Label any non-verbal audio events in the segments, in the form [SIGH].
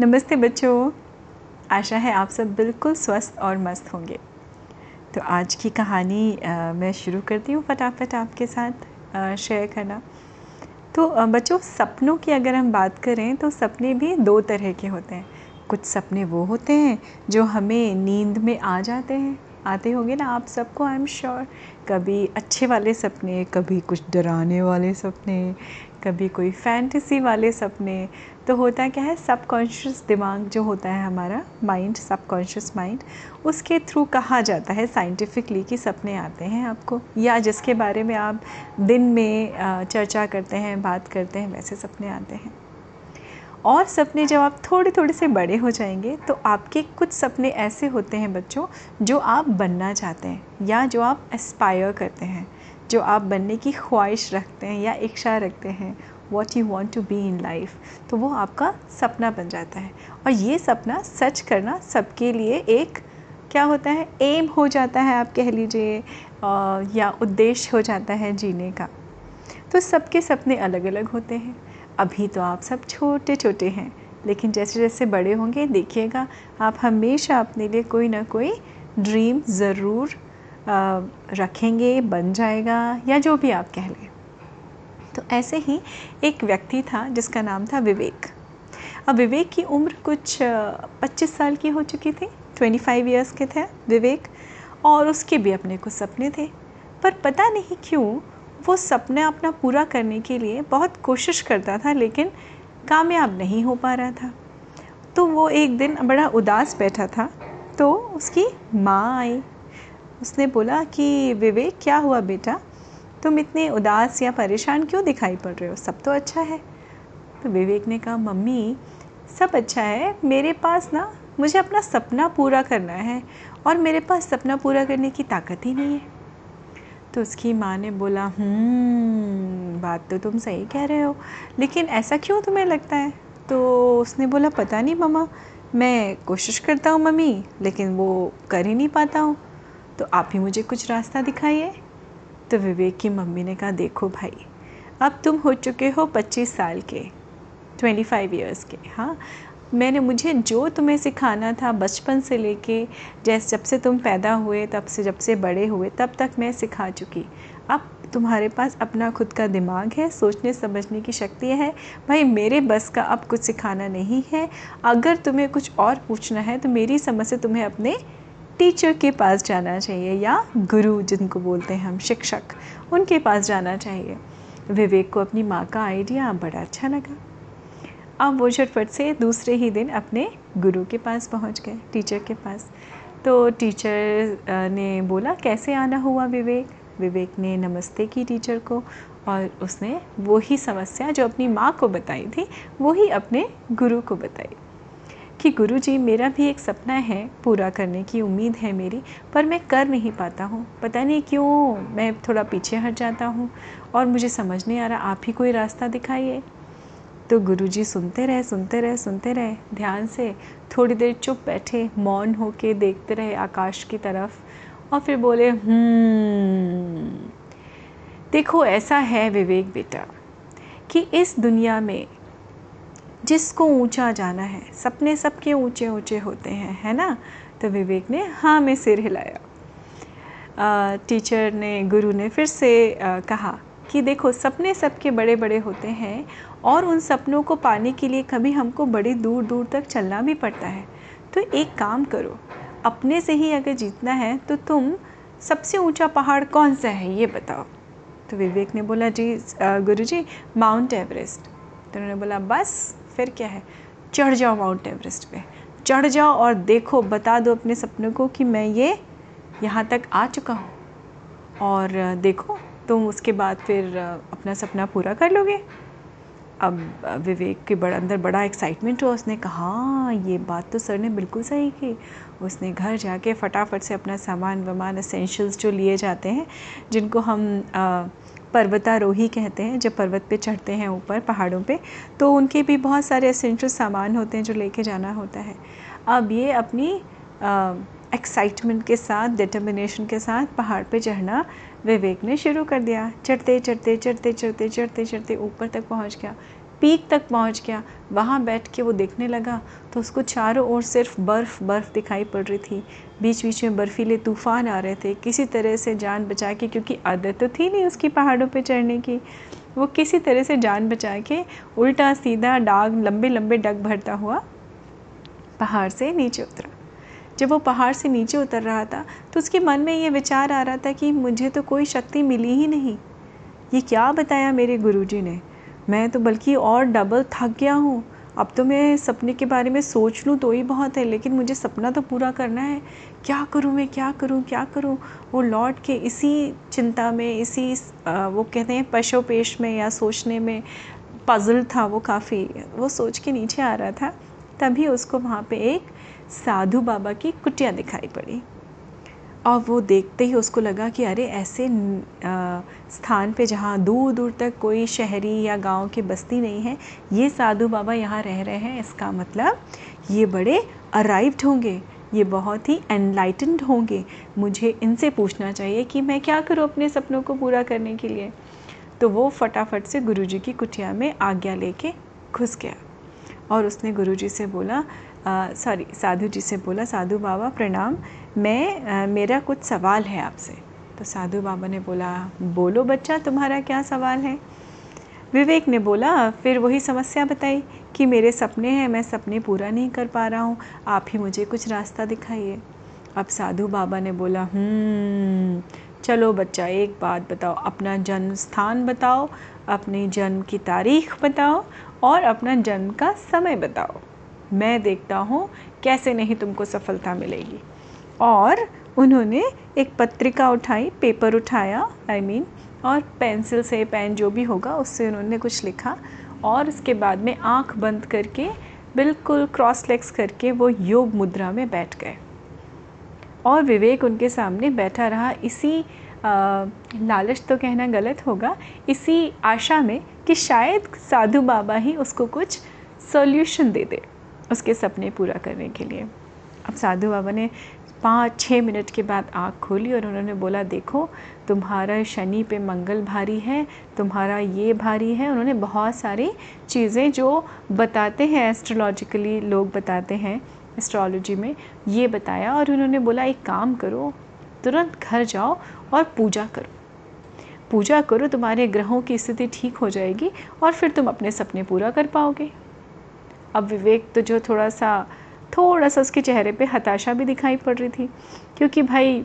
नमस्ते बच्चों। आशा है आप सब बिल्कुल स्वस्थ और मस्त होंगे। तो आज की कहानी आ, मैं शुरू करती हूँ फटाफट आपके साथ शेयर करना। तो आ, बच्चों सपनों की अगर हम बात करें तो सपने भी दो तरह के होते हैं। कुछ सपने वो होते हैं जो हमें नींद में आ जाते हैं आते होंगे ना आप सबको आई एम श्योर कभी अच्छे वाले सपने, कभी कुछ डराने वाले सपने, कभी कोई फैंटेसी वाले सपने। तो होता क्या है सबकॉन्शियस दिमाग जो होता है हमारा माइंड सबकॉन्शियस माइंड उसके थ्रू कहा जाता है साइंटिफिकली कि सपने आते हैं आपको। या जिसके बारे में आप दिन में चर्चा करते हैं, बात करते हैं, वैसे सपने आते हैं। और सपने जब आप थोड़े थोड़े से बड़े हो जाएँगे तो आपके कुछ सपने ऐसे होते हैं बच्चों, जो आप बनना चाहते हैं या जो आप एस्पायर करते हैं, जो आप बनने की ख्वाहिश रखते हैं या इच्छा रखते हैं what you want to be in life तो वो आपका सपना बन जाता है। और ये सपना सच करना सबके लिए एक, क्या होता है एम हो जाता है आप कह लीजिए या उद्देश्य हो जाता है जीने का। तो सबके सपने अलग अलग होते हैं। अभी तो आप सब छोटे छोटे हैं, लेकिन जैसे जैसे बड़े होंगे, देखिएगा, आप हमेशा अपने लिए कोई ना कोई ड्रीम ज़रूर रखेंगे, बन जाएगा, या जो भी आप कह लें। तो ऐसे ही एक व्यक्ति था, जिसका नाम था विवेक। अब विवेक की उम्र कुछ 25 साल की हो चुकी थी 25 इयर्स के थे विवेक, और उसके भी अपने कुछ सपने थे। पर पता नहीं क्यों वो सपना अपना पूरा करने के लिए बहुत कोशिश करता था, लेकिन कामयाब नहीं हो पा रहा था। तो वो एक दिन बड़ा उदास बैठा था तो उसकी माँ आई। उसने बोला कि, विवेक, क्या हुआ बेटा? तुम इतने उदास या परेशान क्यों दिखाई पड़ रहे हो? सब तो अच्छा है। तो विवेक ने कहा, मम्मी, सब अच्छा है। मेरे पास ना, मुझे अपना सपना पूरा करना है और मेरे पास सपना पूरा करने की ताकत ही नहीं है। तो उसकी माँ ने बोला हम्म, बात तो तुम सही कह रहे हो लेकिन ऐसा क्यों तुम्हें लगता है? तो उसने बोला पता नहीं मम्मा मैं कोशिश करता हूँ मम्मी लेकिन वो कर ही नहीं पाता हूँ। तो आप ही मुझे कुछ रास्ता दिखाइए। तो विवेक की मम्मी ने कहा देखो भाई अब तुम हो चुके हो पच्चीस साल के ट्वेंटी फाइव ईयर्स के हाँ? मैंने, मुझे जो तुम्हें सिखाना था बचपन से लेके, जैसे जब से तुम पैदा हुए, तब से जब से बड़े हुए, तब तक मैं सिखा चुकी। अब तुम्हारे पास अपना खुद का दिमाग है, सोचने, समझने की शक्ति है। भाई, मेरे बस का अब कुछ सिखाना नहीं है। अगर तुम्हें कुछ और पूछना है तो मेरी समझ से तुम्हें अपने टीचर के पास जाना चाहिए, या गुरु, जिनको बोलते हैं हम, शिक्षक, उनके पास जाना चाहिए। विवेक को अपनी माँ का आइडिया बड़ा अच्छा लगा। अब वो झटपट से दूसरे ही दिन अपने गुरु के पास पहुँच गए टीचर के पास। तो टीचर ने बोला, कैसे आना हुआ विवेक? विवेक ने नमस्ते की टीचर को और उसने वही समस्या जो अपनी माँ को बताई थी वही अपने गुरु को बताई। कि गुरु जी, मेरा भी एक सपना है पूरा करने की, उम्मीद है मेरी, पर मैं कर नहीं पाता हूँ। पता नहीं क्यों, मैं थोड़ा पीछे हट जाता हूँ और मुझे समझ नहीं आ रहा, आप ही कोई रास्ता दिखाइए। तो गुरुजी सुनते रहे सुनते रहे सुनते रहे ध्यान से थोड़ी देर चुप बैठे मौन होके देखते रहे आकाश की तरफ़ और फिर बोले हम्म, देखो ऐसा है विवेक बेटा कि इस दुनिया में जिसको ऊँचा जाना है सपने सबके ऊँचे ऊँचे होते हैं है ना? तो विवेक ने हाँ में सिर हिलाया। आ, टीचर ने गुरु ने फिर से आ, कहा कि देखो सपने सबके बड़े बड़े होते हैं और उन सपनों को पाने के लिए कभी हमको बड़ी दूर दूर तक चलना भी पड़ता है। तो एक काम करो, अपने से ही अगर जीतना है तो तुम सबसे ऊँचा पहाड़ कौन सा है, ये बताओ। तो विवेक ने बोला, जी गुरु जी माउंट एवरेस्ट। तो उन्होंने बोला, बस, फिर क्या है? चढ़ जाओ माउंट एवरेस्ट पे। चढ़ जाओ और देखो, बता दो अपने सपनों को कि मैं ये यहाँ तक आ चुका हूँ। और देखो, तुम उसके बाद फिर अपना सपना पूरा कर लोगे। अब विवेक के बड़ा अंदर बड़ा एक्साइटमेंट हुआ। उसने कहा हाँ ये बात तो सर ने बिल्कुल सही की। उसने घर जाके फटाफट से अपना सामान वामान असेंशल्स जो लिए जाते हैं, जिनको हम पर्वतारोही कहते हैं, जब पर्वत पे चढ़ते हैं ऊपर पहाड़ों पे तो उनके भी बहुत सारे असेंशल सामान होते हैं जो लेके जाना होता है। अब ये अपनी एक्साइटमेंट के साथ डिटर्मिनेशन के साथ पहाड़ पे चढ़ना विवेक ने शुरू कर दिया। चढ़ते चढ़ते चढ़ते चढ़ते चढ़ते चढ़ते ऊपर तक पहुँच गया। पीक तक पहुँच गया। वहाँ बैठ के वो देखने लगा तो उसको चारों ओर सिर्फ़ बर्फ़ बर्फ़ दिखाई पड़ रही थी। बीच बीच में बर्फ़ीले तूफ़ान आ रहे थे। किसी तरह से जान बचा के, क्योंकि आदत तो थी नहीं उसकी पहाड़ों पे चढ़ने की, वो किसी तरह से जान बचा के उल्टा सीधा डाग लंबे लंबे डग भरता हुआ पहाड़ से नीचे उतरा। जब वो पहाड़ से नीचे उतर रहा था तो उसके मन में ये विचार आ रहा था कि मुझे तो कोई शक्ति मिली ही नहीं। ये क्या बताया मेरे गुरुजी ने? मैं तो बल्कि और डबल थक गया हूँ। अब तो मैं सपने के बारे में सोच लूँ तो ही बहुत है, लेकिन मुझे सपना तो पूरा करना है। क्या करूँ मैं? क्या करूँ? क्या करूँ? वो लौट के इसी चिंता में, इसी वो कहते हैं पशोपेश में या सोचने में पज़ल था वो काफ़ी। वो सोच के नीचे आ रहा था, तभी उसको वहाँ पे एक साधु बाबा की कुटिया दिखाई पड़ी। और वो देखते ही उसको लगा कि अरे, ऐसे स्थान पे जहाँ दूर दूर तक कोई शहरी या गाँव की बस्ती नहीं है, ये साधु बाबा यहाँ रह रहे हैं। इसका मतलब ये बड़े अराइव्ड होंगे, ये बहुत ही एनलाइटेंड होंगे। मुझे इनसे पूछना चाहिए कि मैं क्या करूँ अपने सपनों को पूरा करने के लिए? तो वो फटाफट से गुरुजी की कुटिया में आज्ञा लेके घुस गया। और उसने गुरुजी से बोला सॉरी साधु जी से बोला साधु बाबा प्रणाम मैं आ, मेरा कुछ सवाल है आपसे। तो साधु बाबा ने बोला बोलो बच्चा तुम्हारा क्या सवाल है? विवेक ने बोला फिर वही समस्या बताई कि मेरे सपने हैं मैं सपने पूरा नहीं कर पा रहा हूँ आप ही मुझे कुछ रास्ता दिखाइए। अब साधु बाबा ने बोला हम्म, चलो बच्चा एक बात बताओ अपना जन्म स्थान बताओ अपनी जन्म की तारीख बताओ और अपना जन्म का समय बताओ। मैं देखता हूँ कैसे नहीं तुमको सफलता मिलेगी। और उन्होंने एक पत्रिका उठाई पेपर उठाया आई I मीन mean, और पेंसिल से पेन जो भी होगा उससे उन्होंने कुछ लिखा और उसके बाद में आँख बंद करके बिल्कुल क्रॉस लेग्स करके वो योग मुद्रा में बैठ गए। और विवेक उनके सामने बैठा रहा। इसी आ, लालच तो कहना गलत होगा। इसी आशा में कि शायद साधु बाबा ही उसको कुछ सॉल्यूशन दे दे उसके सपने पूरा करने के लिए। अब साधु बाबा ने पाँच छः मिनट के बाद आँख खोली और उन्होंने बोला देखो तुम्हारा शनि पे मंगल भारी है तुम्हारा ये भारी है। उन्होंने बहुत सारी चीज़ें जो बताते हैं एस्ट्रोलॉजिकली लोग बताते हैं एस्ट्रोलॉजी में ये बताया और उन्होंने बोला, एक काम करो, तुरंत घर जाओ और पूजा करो। पूजा करो, तुम्हारे ग्रहों की स्थिति ठीक हो जाएगी और फिर तुम अपने सपने पूरा कर पाओगे। अब विवेक तो जो थोड़ा सा थोड़ा सा उसके चेहरे पे हताशा भी दिखाई पड़ रही थी, क्योंकि भाई,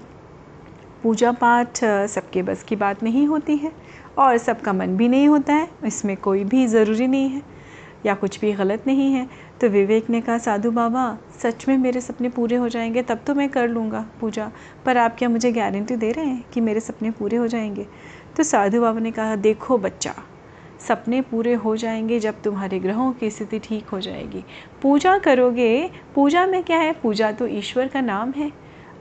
पूजा पाठ सबके बस की बात नहीं होती है और सबका मन भी नहीं होता है, इसमें कोई भी ज़रूरी नहीं है। या कुछ भी गलत नहीं है तो विवेक ने कहा साधु बाबा, सच में मेरे सपने पूरे हो जाएँगे, तब तो मैं कर लूँगा पूजा। पर आप क्या मुझे गारंटी दे रहे हैं कि मेरे सपने पूरे हो जाएँगे? तो साधु बाबा ने कहा, देखो बच्चा, सपने पूरे हो जाएँगे जब तुम्हारे ग्रहों की स्थिति ठीक हो जाएगी। पूजा करोगे, पूजा में क्या है? पूजा तो ईश्वर का नाम है।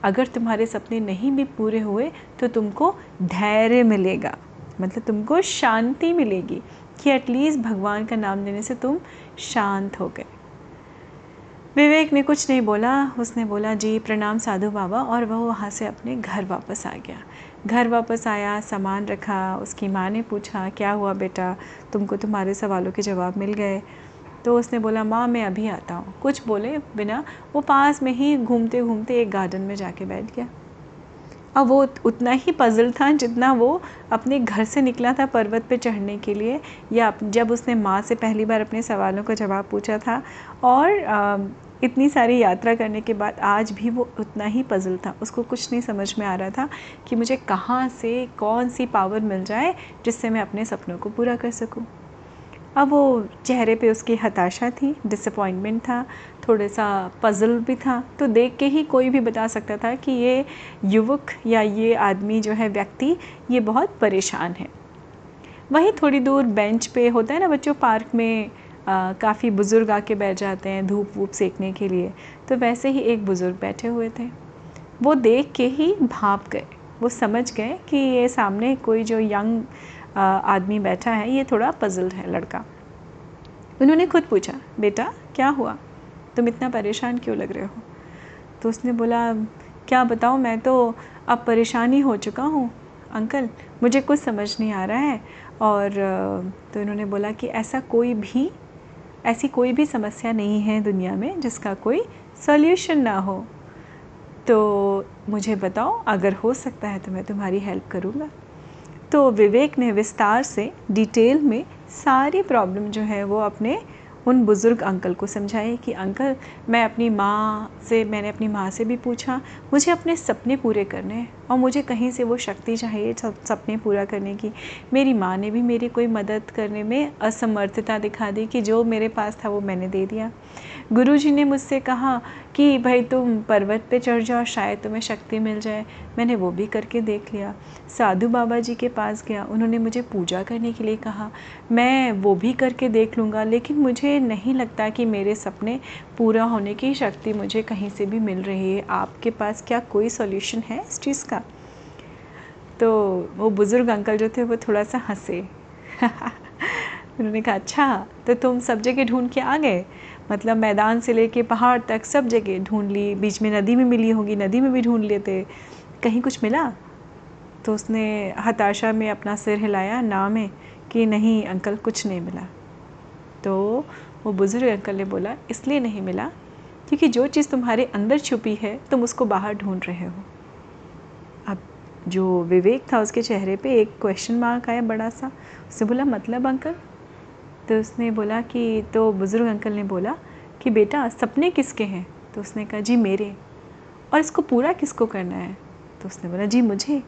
अगर तुम्हारे सपने नहीं भी पूरे हुए तो तुमको धैर्य मिलेगा मतलब तुमको शांति मिलेगी। कि एटलीस्ट भगवान का नाम लेने से तुम शांत हो गए। विवेक ने कुछ नहीं बोला। उसने बोला, जी, प्रणाम साधु बाबा। और वह वहाँ से अपने घर वापस आ गया। घर वापस आया, सामान रखा, उसकी माँ ने पूछा, क्या हुआ बेटा? तुमको तुम्हारे सवालों के जवाब मिल गए? तो उसने बोला, माँ, मैं अभी आता हूँ। कुछ बोले बिना वो पास में ही घूमते घूमते एक गार्डन में जाके बैठ गया। अब वो उतना ही पज़ल था जितना वो अपने घर से निकला था पर्वत पे चढ़ने के लिए। या जब उसने माँ से पहली बार अपने सवालों का जवाब पूछा था। और इतनी सारी यात्रा करने के बाद आज भी वो उतना ही पज़ल था। उसको कुछ नहीं समझ में आ रहा था कि मुझे कहाँ से कौन सी पावर मिल जाए जिससे मैं अपने सपनों को पूरा कर सकूँ। अब वो चेहरे पे उसकी हताशा थी डिसअपॉइंटमेंट था थोड़ा सा पज़ल भी था। तो देख के ही कोई भी बता सकता था कि ये युवक या ये आदमी जो है, व्यक्ति, ये बहुत परेशान है। वहीं थोड़ी दूर बेंच पे होता है ना बच्चों पार्क में काफ़ी बुज़ुर्ग आके बैठ जाते हैं धूप वूप सेकने के लिए। तो वैसे ही एक बुज़ुर्ग बैठे हुए थे। वो देख के ही भाप गए। वो समझ गए कि ये सामने कोई जो यंग आदमी बैठा है, ये थोड़ा पजल्ड है लड़का। उन्होंने खुद पूछा, बेटा, क्या हुआ? तुम इतना परेशान क्यों लग रहे हो? तो उसने बोला, क्या बताऊँ, मैं तो अब परेशान ही हो चुका हूँ। अंकल, मुझे कुछ समझ नहीं आ रहा है। और तो इन्होंने बोला कि ऐसा कोई भी, ऐसी कोई भी समस्या नहीं है दुनिया में जिसका कोई सॉल्यूशन ना हो। तो मुझे बताओ, अगर हो सकता है तो मैं तुम्हारी हेल्प करूँगा। तो विवेक ने विस्तार से डिटेल में सारी प्रॉब्लम जो है वो अपने उन बुज़ुर्ग अंकल को समझाए कि, अंकल, मैं अपनी माँ से, मैंने अपनी माँ से भी पूछा, मुझे अपने सपने पूरे करने हैं और मुझे कहीं से वो शक्ति चाहिए सपने पूरा करने की। मेरी माँ ने भी मेरी कोई मदद करने में असमर्थता दिखा दी कि जो मेरे पास था वो मैंने दे दिया। गुरुजी ने मुझसे कहा कि, भाई, तुम पर्वत पे चढ़ जाओ, शायद तुम्हें शक्ति मिल जाए। मैंने वो भी करके देख लिया। साधु बाबा जी के पास गया। उन्होंने मुझे पूजा करने के लिए कहा। मैं वो भी करके देख लूँगा, लेकिन मुझे नहीं लगता कि मेरे सपने पूरा होने की शक्ति मुझे कहीं से भी मिल रही है। आपके पास क्या कोई सॉल्यूशन है इस चीज़ का? तो वो बुज़ुर्ग अंकल जो थे, वो थोड़ा सा हंसे। [LAUGHS] उन्होंने कहा अच्छा तो तुम सब जगह ढूंढ के आ गए? मतलब मैदान से लेके पहाड़ तक सब जगह ढूंढ ली, बीच में नदी में मिली होगी, नदी में भी ढूंढ लेते। कहीं कुछ मिला? तो उसने हताशा में अपना सिर हिलाया ना में कि नहीं, अंकल कुछ नहीं मिला। तो वो बुज़ुर्ग अंकल ने बोला, इसलिए नहीं मिला क्योंकि जो चीज़ तुम्हारे अंदर छुपी है, तुम उसको बाहर ढूंढ रहे हो। अब जो विवेक था उसके चेहरे पे एक क्वेश्चन मार्क आया बड़ा सा। उसने बोला मतलब अंकल? तो उसने बोला कि तो बुज़ुर्ग अंकल ने बोला कि, बेटा, सपने किसके हैं? तो उसने कहा, जी, मेरे। और इसको पूरा किसको करना है? तो उसने बोला, जी, मुझे।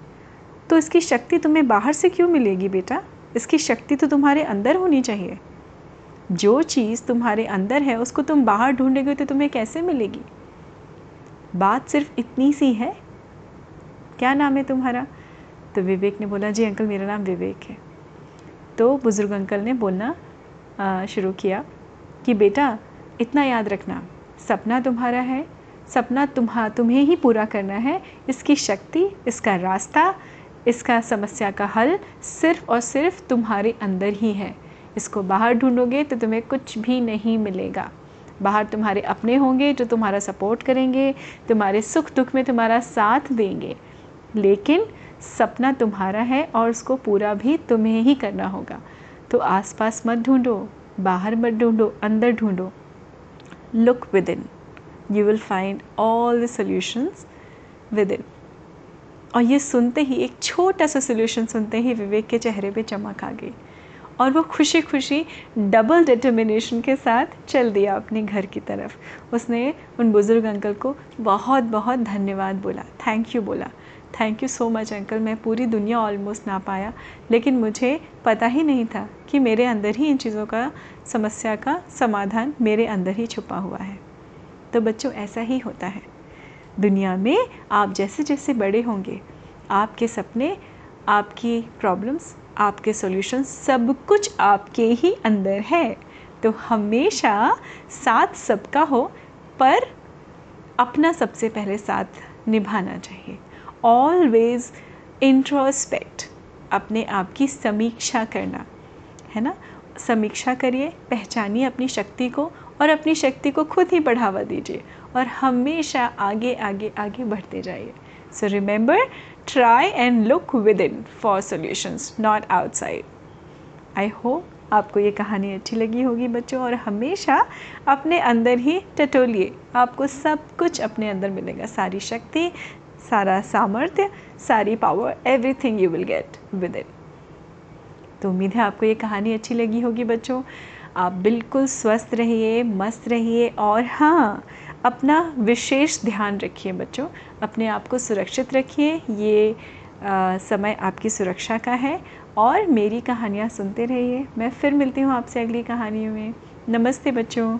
तो इसकी शक्ति तुम्हें बाहर से क्यों मिलेगी बेटा? इसकी शक्ति तो तुम्हारे अंदर होनी चाहिए। जो चीज़ तुम्हारे अंदर है, उसको तुम बाहर ढूंढेगे तो तुम्हें कैसे मिलेगी? बात सिर्फ़ इतनी सी है। क्या नाम है तुम्हारा? तो विवेक ने बोला, जी, अंकल, मेरा नाम विवेक है। तो बुज़ुर्ग अंकल ने बोलना शुरू किया कि बेटा, इतना याद रखना, सपना तुम्हारा है, सपना तुम्हा, तुम्हें ही पूरा करना है, इसकी शक्ति, इसका रास्ता, इसका समस्या का हल सिर्फ़ और सिर्फ़ तुम्हारे अंदर ही है। इसको बाहर ढूंढोगे तो तुम्हें कुछ भी नहीं मिलेगा। बाहर तुम्हारे अपने होंगे जो तुम्हारा सपोर्ट करेंगे, तुम्हारे सुख दुख में तुम्हारा साथ देंगे। लेकिन सपना तुम्हारा है और उसको पूरा भी तुम्हें ही करना होगा। तो आसपास मत ढूंढो, बाहर मत ढूंढो, अंदर ढूंढो। Look within you will find all the solutions within और ये सुनते ही, एक छोटा सा सोल्यूशन सुनते ही विवेक के चेहरे पे चमक आ गई। और वो खुशी खुशी डबल डिटर्मिनेशन के साथ चल दिया अपने घर की तरफ़। उसने उन बुज़ुर्ग अंकल को बहुत बहुत धन्यवाद बोला। थैंक यू बोला। Thank you so much uncle मैं पूरी दुनिया ऑलमोस्ट ना पाया। लेकिन मुझे पता ही नहीं था कि मेरे अंदर ही इन चीज़ों का, समस्या का समाधान मेरे अंदर ही छुपा हुआ है। तो बच्चों, ऐसा ही होता है। दुनिया में आप जैसे जैसे बड़े होंगे, आपके सपने, आपकी प्रॉब्लम्स आपके सॉल्यूशन सब कुछ आपके ही अंदर है। तो हमेशा साथ सबका हो, पर अपना सबसे पहले साथ निभाना चाहिए। ऑलवेज इंट्रोस्पेक्ट अपने आप की समीक्षा करना, है ना? समीक्षा करिए, पहचानिए अपनी शक्ति को और अपनी शक्ति को खुद ही बढ़ावा दीजिए और हमेशा आगे आगे आगे बढ़ते जाइए। So remember try and look within for solutions not outside I hope आपको ये कहानी अच्छी लगी होगी बच्चों और हमेशा अपने अंदर ही टटोलिए। आपको सब कुछ अपने अंदर मिलेगा। सारी शक्ति सारा सामर्थ्य सारी power everything you will get within तो उम्मीद है आपको ये कहानी अच्छी लगी होगी बच्चों। आप बिल्कुल स्वस्थ रहिए मस्त रहिए और हाँ अपना विशेष ध्यान रखिए बच्चों। अपने आप को सुरक्षित रखिए। ये आ, समय आपकी सुरक्षा का है और मेरी कहानियाँ सुनते रहिए। मैं फिर मिलती हूँ आपसे अगली कहानियों में। नमस्ते बच्चों।